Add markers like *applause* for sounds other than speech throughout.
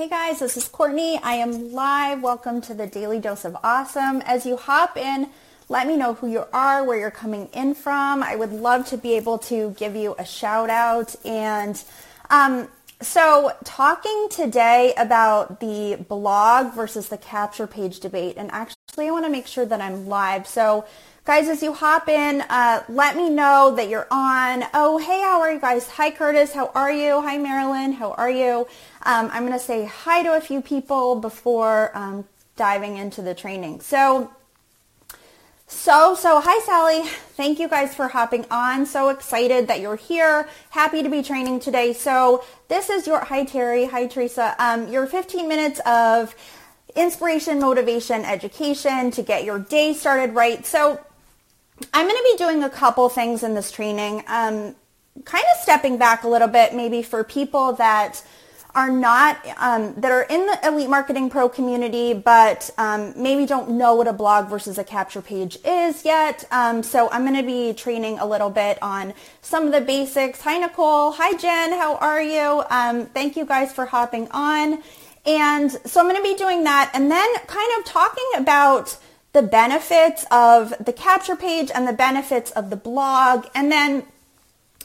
Hey guys, this is Courtney. I am live. Welcome to the Daily Dose of Awesome. As you hop in, let me know who you are, where you're coming in from. I would love to be able to give you a shout out. And um, so, talking today about the blog versus the capture page debate. And actually, I want to make sure that I'm live. So, Guys, as you hop in, uh, let me know that you're on. Oh, hey, how are you guys? Hi, Curtis. How are you? Hi, Marilyn. How are you? Um, I'm going to say hi to a few people before um, diving into the training. So, so, so, hi, Sally. Thank you guys for hopping on. So excited that you're here. Happy to be training today. So this is your, hi, Terry. Hi, Teresa. Um, your 15 minutes of inspiration, motivation, education to get your day started right. So I'm going to be doing a couple things in this training. Um, kind of stepping back a little bit, maybe for people that are not um, that are in the elite marketing pro community but um, maybe don't know what a blog versus a capture page is yet. Um, so i'm going to be training a little bit on some of the basics. Hi nicole. Hi jen. How are you? Um, thank you guys for hopping on and so i'm going to be doing that and then kind of talking about the benefits of the capture page and the benefits of the blog. And then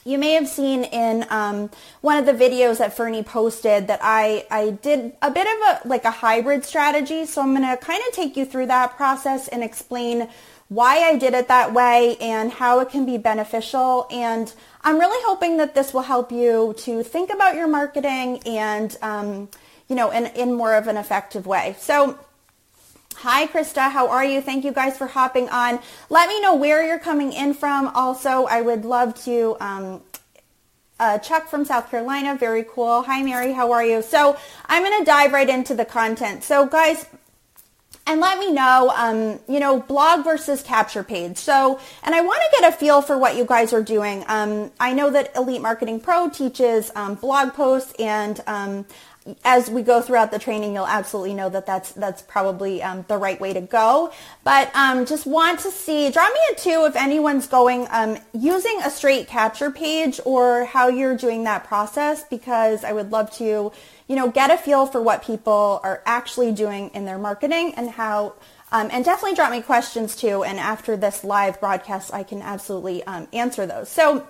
you may have seen in um, one of the videos that Ferny posted that I, I did a bit of a like a hybrid strategy. So I'm going to kind of take you through that process and explain why I did it that way and how it can be beneficial. And I'm really hoping that this will help you to think about your marketing and, um, you know, in, in more of an effective way. So Hi, Krista. How are you? Thank you guys for hopping on. Let me know where you're coming in from. Also, I would love to um, uh, Chuck from South Carolina. Very cool. Hi, Mary. How are you? So I'm going to dive right into the content. So guys, and let me know, um, you know, blog versus capture page. So, and I want to get a feel for what you guys are doing. Um, I know that Elite Marketing Pro teaches um, blog posts and um, as we go throughout the training, you'll absolutely know that that's that's probably um, the right way to go. But um, just want to see, draw me a two if anyone's going um, using a straight capture page or how you're doing that process, because I would love to, you know, get a feel for what people are actually doing in their marketing and how. Um, and definitely drop me questions too. And after this live broadcast, I can absolutely um, answer those. So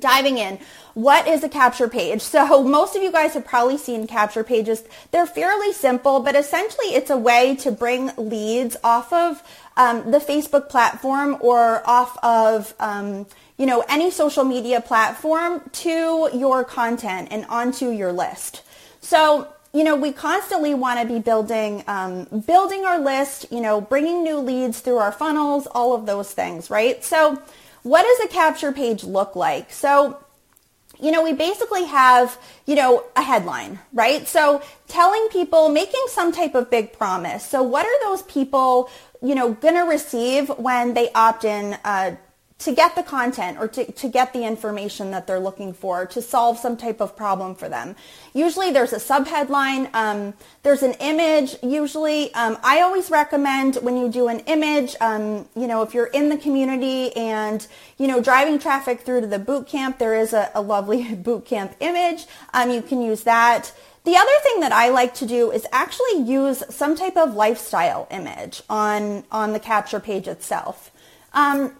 diving in what is a capture page? So most of you guys have probably seen capture pages. They're fairly simple but essentially it's a way to bring leads off of um, the facebook platform or off of um, you know any social media platform to your content and onto your list. So you know we constantly want to be building um, building our list you know bringing new leads through our funnels all of those things right? So what does a capture page look like? So, you know, we basically have, you know, a headline, right? So telling people, making some type of big promise. So what are those people, you know, going to receive when they opt in uh, to get the content or to, to get the information that they're looking for to solve some type of problem for them. Usually there's a subheadline, um, there's an image. Usually um, I always recommend when you do an image, um, you know, if you're in the community and, you know, driving traffic through to the boot camp, there is a, a lovely *laughs* boot camp image. Um, you can use that. The other thing that I like to do is actually use some type of lifestyle image on, on the capture page itself. Um,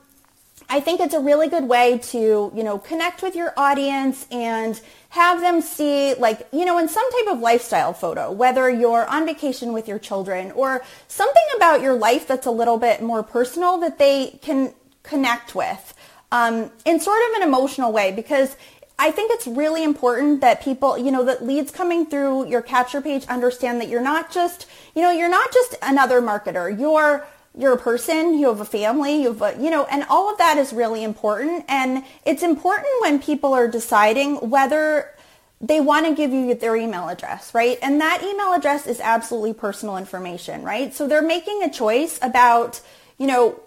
I think it's a really good way to, you know, connect with your audience and have them see like, you know, in some type of lifestyle photo, whether you're on vacation with your children or something about your life that's a little bit more personal that they can connect with um, in sort of an emotional way because I think it's really important that people, you know, that leads coming through your capture page understand that you're not just, you know, you're not just another marketer. You're you're a person, you have a family, you have a, you know, and all of that is really important. And it's important when people are deciding whether they want to give you their email address, right? And that email address is absolutely personal information, right? So they're making a choice about, you know,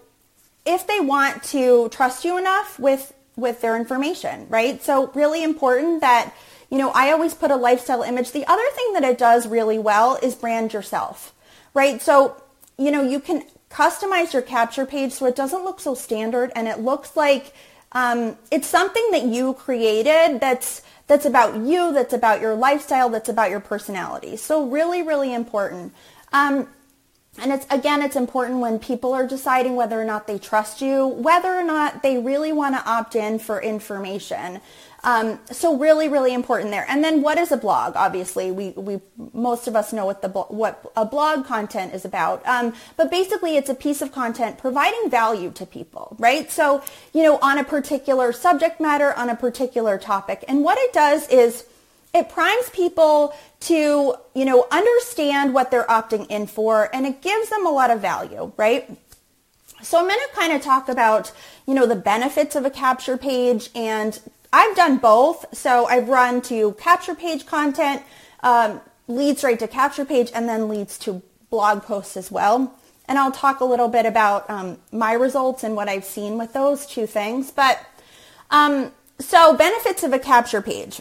if they want to trust you enough with with their information, right? So really important that, you know, I always put a lifestyle image. The other thing that it does really well is brand yourself, right? So, you know, you can customize your capture page so it doesn't look so standard and it looks like um, it's something that you created that's that's about you, that's about your lifestyle, that's about your personality. So really, really important. Um, and it's again, it's important when people are deciding whether or not they trust you, whether or not they really want to opt in for information. Um, so really, really important there. And then what is a blog? Obviously, we, we most of us know what the what a blog content is about. Um, but basically, it's a piece of content providing value to people, right? So you know, on a particular subject matter, on a particular topic, and what it does is it primes people to you know understand what they're opting in for, and it gives them a lot of value, right? So I'm going to kind of talk about, you know, the benefits of a capture page and I've done both. So I've run to capture page content, um, leads right to capture page, and then leads to blog posts as well. And I'll talk a little bit about um, my results and what I've seen with those two things. But um, so benefits of a capture page.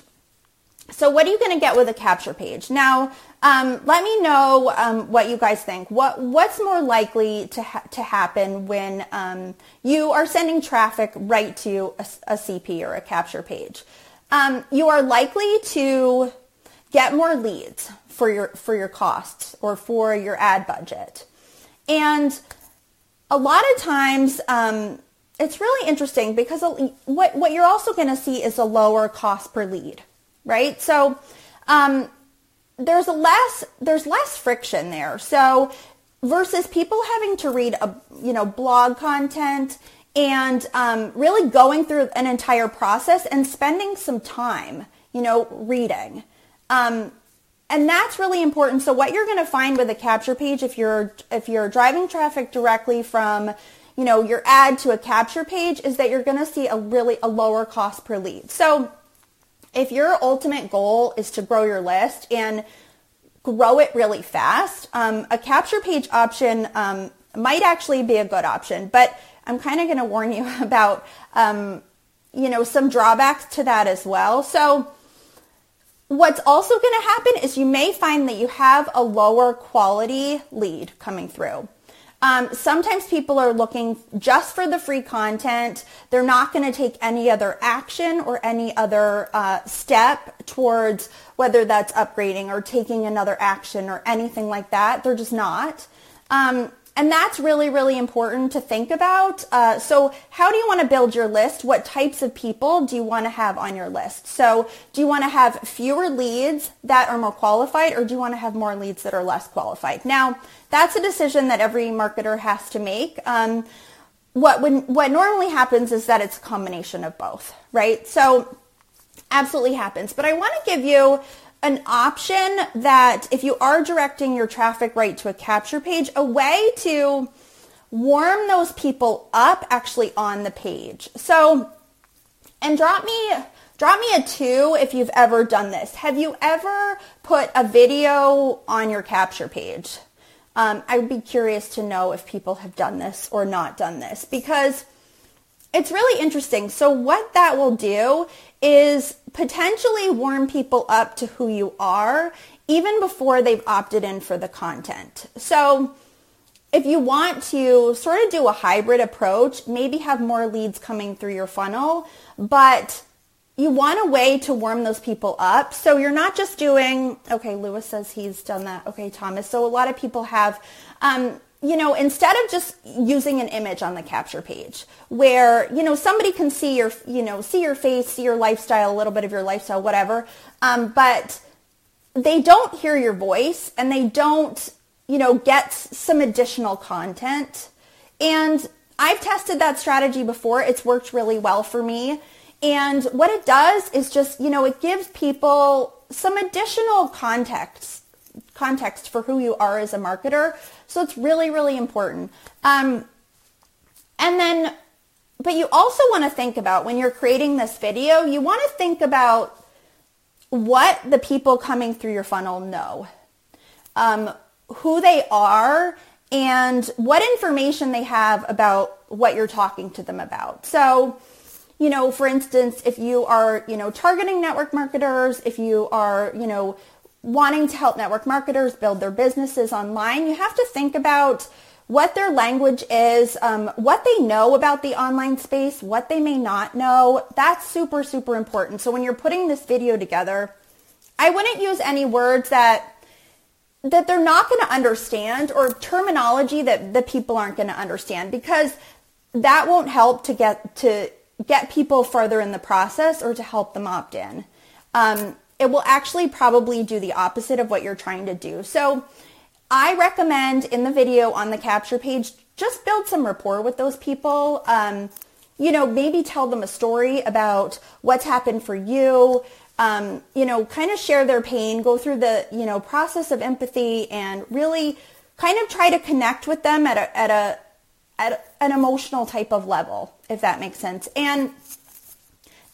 So what are you going to get with a capture page? Now, um, let me know um, what you guys think. What what's more likely to ha- to happen when um, you are sending traffic right to a, a CP or a capture page? Um, you are likely to get more leads for your for your costs or for your ad budget, and a lot of times um, it's really interesting because what what you're also going to see is a lower cost per lead, right? So um, there's less there's less friction there. So versus people having to read a you know blog content and um, really going through an entire process and spending some time you know reading. Um, and that's really important. So what you're going to find with a capture page, if you're if you're driving traffic directly from you know your ad to a capture page, is that you're going to see a really a lower cost per lead. So if your ultimate goal is to grow your list and grow it really fast, um, a capture page option um, might actually be a good option. But I'm kind of going to warn you *laughs* about, um, you know, some drawbacks to that as well. So what's also going to happen is you may find that you have a lower quality lead coming through. Um, sometimes people are looking just for the free content. They're not going to take any other action or any other uh, step towards whether that's upgrading or taking another action or anything like that. They're just not. Um, and that's really, really important to think about. Uh, so how do you want to build your list? What types of people do you want to have on your list? So do you want to have fewer leads that are more qualified or do you want to have more leads that are less qualified? Now, that's a decision that every marketer has to make. Um, what, what normally happens is that it's a combination of both, right? So absolutely happens. But I want to give you an option that if you are directing your traffic right to a capture page, a way to warm those people up actually on the page. So, and drop me drop me a 2 if you've ever done this. Have you ever put a video on your capture page? Um, I would be curious to know if people have done this or not done this because it's really interesting. So what that will do is potentially warm people up to who you are even before they've opted in for the content. So if you want to sort of do a hybrid approach, maybe have more leads coming through your funnel, but you want a way to warm those people up. So you're not just doing, okay, Lewis says he's done that. Okay, Thomas. So a lot of people have, um, you know, instead of just using an image on the capture page where, you know, somebody can see your, you know, see your face, see your lifestyle, a little bit of your lifestyle, whatever. Um, but they don't hear your voice and they don't, you know, get some additional content. And I've tested that strategy before. It's worked really well for me. And what it does is just, you know, it gives people some additional context, context for who you are as a marketer. So it's really, really important. Um, and then, but you also want to think about when you're creating this video, you want to think about what the people coming through your funnel know, um, who they are, and what information they have about what you're talking to them about. So, you know, for instance, if you are, you know, targeting network marketers, if you are, you know, wanting to help network marketers build their businesses online, you have to think about what their language is, um, what they know about the online space, what they may not know. That's super, super important. So when you're putting this video together, I wouldn't use any words that that they're not going to understand or terminology that the people aren't going to understand because that won't help to get to get people further in the process or to help them opt in. Um, it will actually probably do the opposite of what you're trying to do. So I recommend in the video on the capture page, just build some rapport with those people. Um, you know, maybe tell them a story about what's happened for you. Um, you know, kind of share their pain, go through the, you know, process of empathy and really kind of try to connect with them at a, at a, at an emotional type of level, if that makes sense. And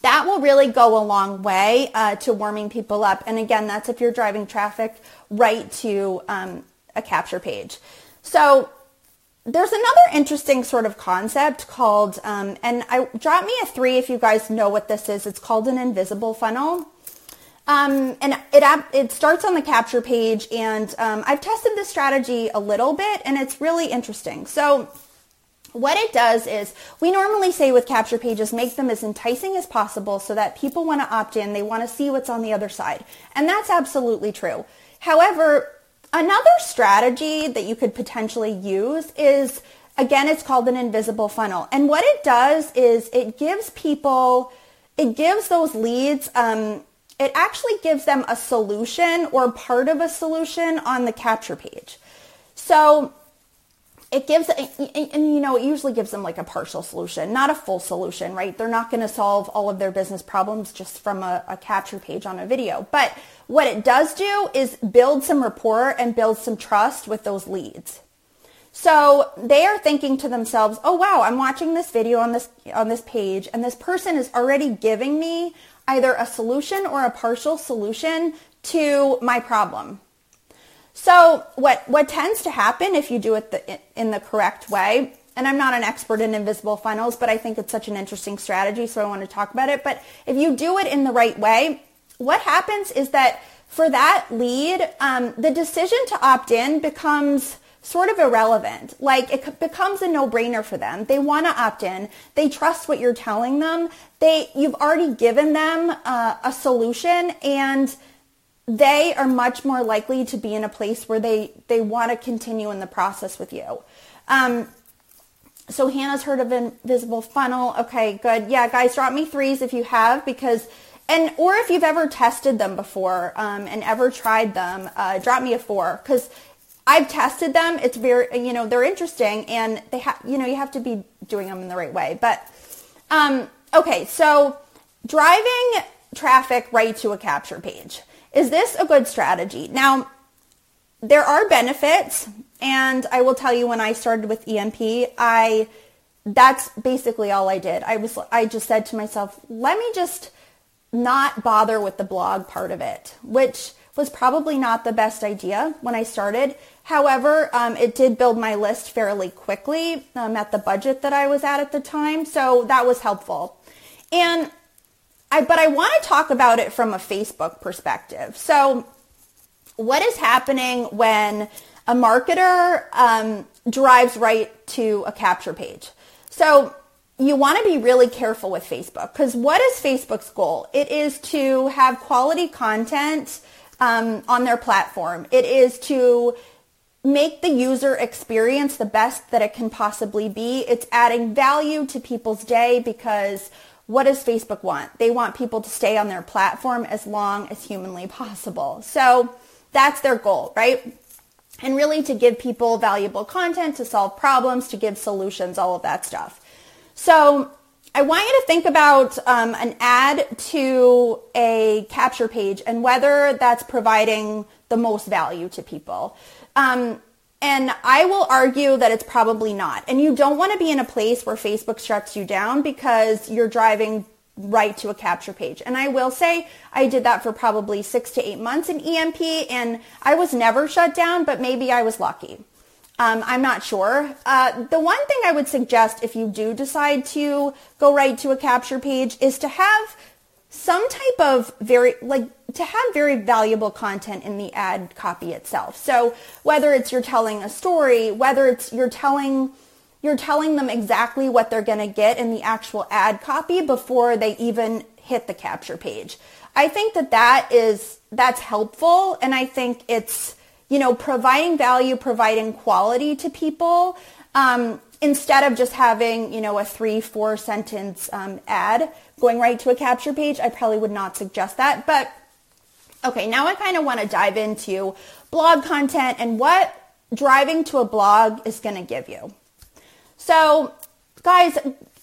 that will really go a long way uh, to warming people up. And again, that's if you're driving traffic right to um, a capture page. So there's another interesting sort of concept called, um, and I drop me a three if you guys know what this is. It's called an invisible funnel. Um, and it it starts on the capture page, and um, I've tested this strategy a little bit, and it's really interesting. So what it does is we normally say with capture pages, make them as enticing as possible so that people want to opt in. They want to see what's on the other side. And that's absolutely true. However, another strategy that you could potentially use is, again, it's called an invisible funnel. And what it does is it gives people, it gives those leads, um, it actually gives them a solution or part of a solution on the capture page. So it gives and, you know it usually gives them like a partial solution not a full solution right? They're not going to solve all of their business problems just from a, a, capture page on a video. But what it does do is build some rapport and build some trust with those leads. So they are thinking to themselves oh wow i'm watching this video on this on this page and this person is already giving me either a solution or a partial solution to my problem so what, what tends to happen if you do it the, in the correct way, and I'm not an expert in invisible funnels, but I think it's such an interesting strategy, so I want to talk about it. But if you do it in the right way, what happens is that for that lead, um, the decision to opt in becomes sort of irrelevant. Like it becomes a no-brainer for them. They want to opt in. They trust what you're telling them. They, you've already given them uh, a solution and they are much more likely to be in a place where they, they want to continue in the process with you. Um, so Hannah's heard of invisible funnel. Okay, good. Yeah, guys, drop me threes if you have because, and or if you've ever tested them before um, and ever tried them, uh, drop me a four because I've tested them. It's very, you know, they're interesting and they have, you know, you have to be doing them in the right way. But um, okay, so driving traffic right to a capture page. Is this a good strategy? Now, there are benefits, and I will tell you when I started with EMP, I that's basically all I did. I was I just said to myself, let me just not bother with the blog part of it, which was probably not the best idea when I started. However, um, it did build my list fairly quickly um, at the budget that I was at at the time, so that was helpful. And I, but I want to talk about it from a Facebook perspective. So what is happening when a marketer um, drives right to a capture page? So you want to be really careful with Facebook because what is Facebook's goal? It is to have quality content um, on their platform. It is to make the user experience the best that it can possibly be. It's adding value to people's day because what does Facebook want? They want people to stay on their platform as long as humanly possible. So that's their goal, right? And really to give people valuable content, to solve problems, to give solutions, all of that stuff. So I want you to think about um, an ad to a capture page and whether that's providing the most value to people. Um, and I will argue that it's probably not. And you don't want to be in a place where Facebook shuts you down because you're driving right to a capture page. And I will say I did that for probably six to eight months in EMP and I was never shut down, but maybe I was lucky. Um, I'm not sure. Uh, the one thing I would suggest if you do decide to go right to a capture page is to have some type of very like to have very valuable content in the ad copy itself. So whether it's you're telling a story, whether it's you're telling you're telling them exactly what they're going to get in the actual ad copy before they even hit the capture page. I think that that is that's helpful and I think it's you know providing value, providing quality to people um, instead of just having you know a three four sentence um, ad going right to a capture page. I probably would not suggest that, but okay, now I kind of want to dive into blog content and what driving to a blog is going to give you. So, guys,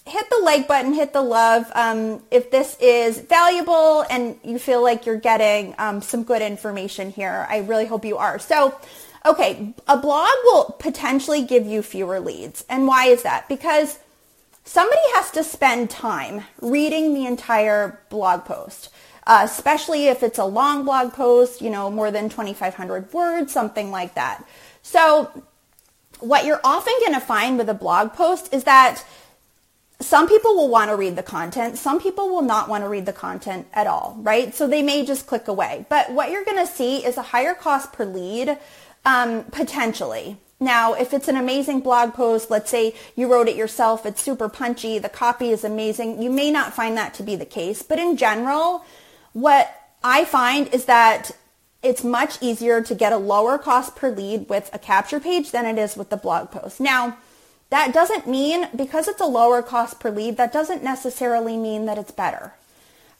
hit the like button, hit the love um, if this is valuable and you feel like you're getting um, some good information here. I really hope you are. So, okay, a blog will potentially give you fewer leads. And why is that? Because somebody has to spend time reading the entire blog post. Uh, especially if it's a long blog post, you know, more than 2,500 words, something like that. So what you're often going to find with a blog post is that some people will want to read the content. Some people will not want to read the content at all, right? So they may just click away. But what you're going to see is a higher cost per lead, um, potentially. Now, if it's an amazing blog post, let's say you wrote it yourself, it's super punchy, the copy is amazing, you may not find that to be the case. But in general, what I find is that it's much easier to get a lower cost per lead with a capture page than it is with the blog post. Now, that doesn't mean, because it's a lower cost per lead, that doesn't necessarily mean that it's better,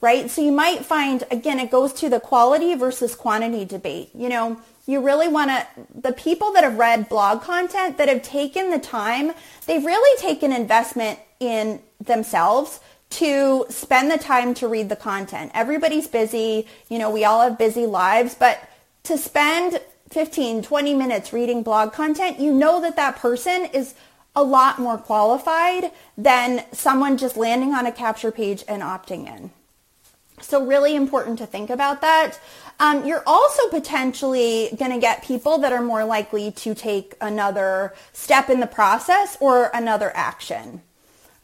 right? So you might find, again, it goes to the quality versus quantity debate. You know, you really want to, the people that have read blog content that have taken the time, they've really taken investment in themselves to spend the time to read the content. Everybody's busy. You know, we all have busy lives, but to spend 15, 20 minutes reading blog content, you know that that person is a lot more qualified than someone just landing on a capture page and opting in. So really important to think about that. Um, you're also potentially going to get people that are more likely to take another step in the process or another action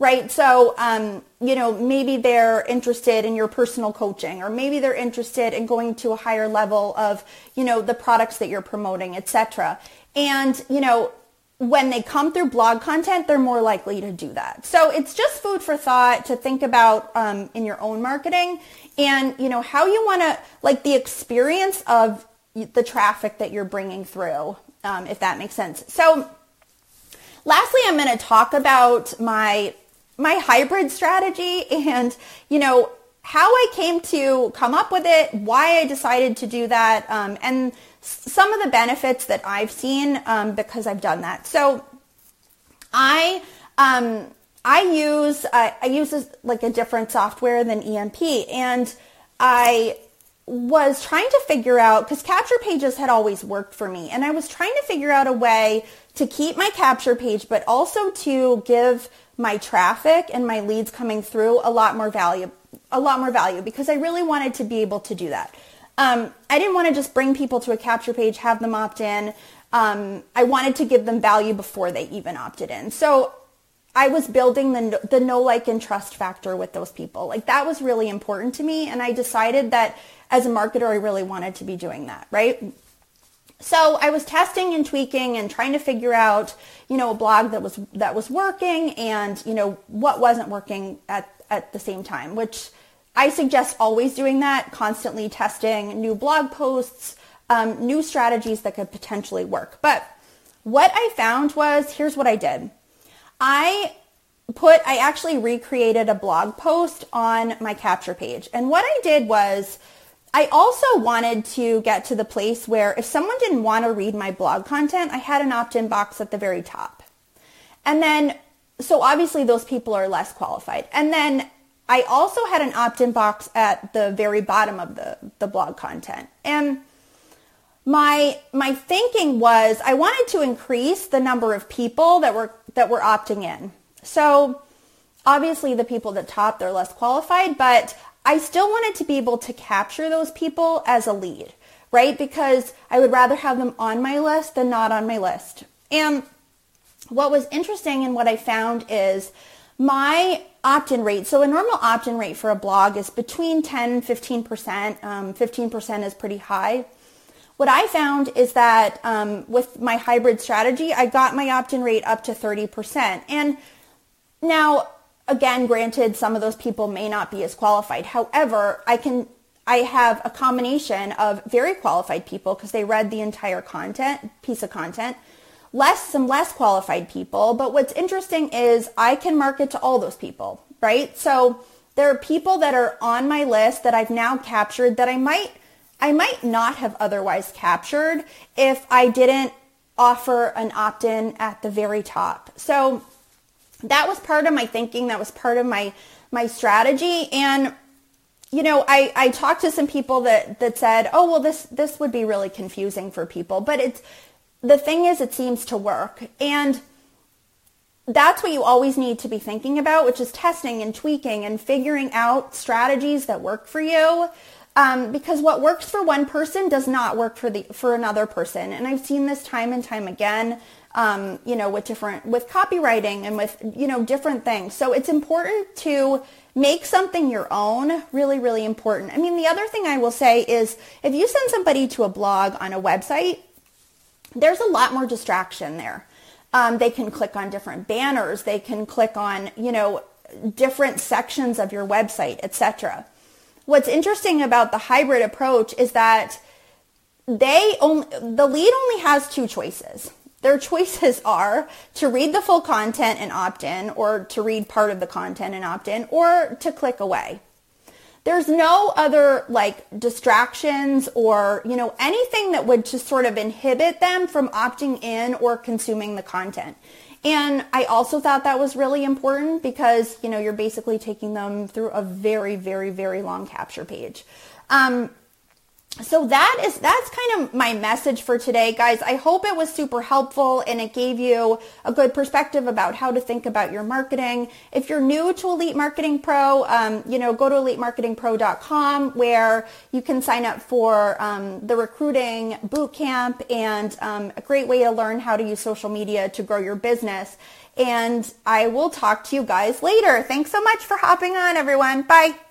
right? So, um, you know, maybe they're interested in your personal coaching, or maybe they're interested in going to a higher level of, you know, the products that you're promoting, etc. And, you know, when they come through blog content, they're more likely to do that. So it's just food for thought to think about um, in your own marketing and, you know, how you want to, like the experience of the traffic that you're bringing through, um, if that makes sense. So lastly, I'm going to talk about my, my hybrid strategy and, you know, how I came to come up with it, why I decided to do that, um, and some of the benefits that I've seen um, because I've done that. So I um, I use uh, I use like a different software than EMP, and I was trying to figure out because capture pages had always worked for me, and I was trying to figure out a way to keep my capture page, but also to give my traffic and my leads coming through a lot more value, a lot more value because I really wanted to be able to do that. Um, I didn't want to just bring people to a capture page, have them opt in. Um, I wanted to give them value before they even opted in. So I was building the, the know, like, and trust factor with those people. Like that was really important to me. And I decided that as a marketer, I really wanted to be doing that, right? So I was testing and tweaking and trying to figure out, you know, a blog that was, that was working and, you know, what wasn't working at, at the same time, which I suggest always doing that, constantly testing new blog posts, um, new strategies that could potentially work. But what I found was, here's what I did. I put, I actually recreated a blog post on my capture page. And what I did was, I also wanted to get to the place where if someone didn't want to read my blog content, I had an opt-in box at the very top. And then, so obviously those people are less qualified. And then I also had an opt-in box at the very bottom of the, the blog content. And my my thinking was I wanted to increase the number of people that were that were opting in. So obviously the people that top they're less qualified, but I still wanted to be able to capture those people as a lead, right? Because I would rather have them on my list than not on my list. And what was interesting and what I found is my opt-in rate, so a normal opt-in rate for a blog is between 10, 15%. Um, 15% is pretty high. What I found is that um, with my hybrid strategy, I got my opt-in rate up to 30%. And now, again, granted, some of those people may not be as qualified. However, I can I have a combination of very qualified people because they read the entire content, piece of content, less some less qualified people. But what's interesting is I can market to all those people, right? So there are people that are on my list that I've now captured that I might I might not have otherwise captured if I didn't offer an opt-in at the very top. So that was part of my thinking. That was part of my my strategy. And you know, I, I talked to some people that, that said, oh, well, this, this would be really confusing for people. But it's, the thing is, it seems to work. And that's what you always need to be thinking about, which is testing and tweaking and figuring out strategies that work for you. Um, because what works for one person does not work for the for another person, and I've seen this time and time again. Um, you know, with different with copywriting and with you know different things. So it's important to make something your own. Really, really important. I mean, the other thing I will say is if you send somebody to a blog on a website, there's a lot more distraction there. Um, they can click on different banners. They can click on you know different sections of your website, etc what's interesting about the hybrid approach is that they only, the lead only has two choices. Their choices *laughs* are to read the full content and opt in, or to read part of the content and opt in, or to click away. There's no other like distractions or, you know, anything that would just sort of inhibit them from opting in or consuming the content. And I also thought that was really important because, you know, you're basically taking them through a very, very, very long capture page. Um, so that is that's kind of my message for today guys. I hope it was super helpful and it gave you a good perspective about how to think about your marketing. If you're new to elite marketing pro um, you know go to elitemarketingpro.com where you can sign up for um, the recruiting boot camp and um, a great way to learn how to use social media to grow your business. And i will talk to you guys later. Thanks so much for hopping on everyone. Bye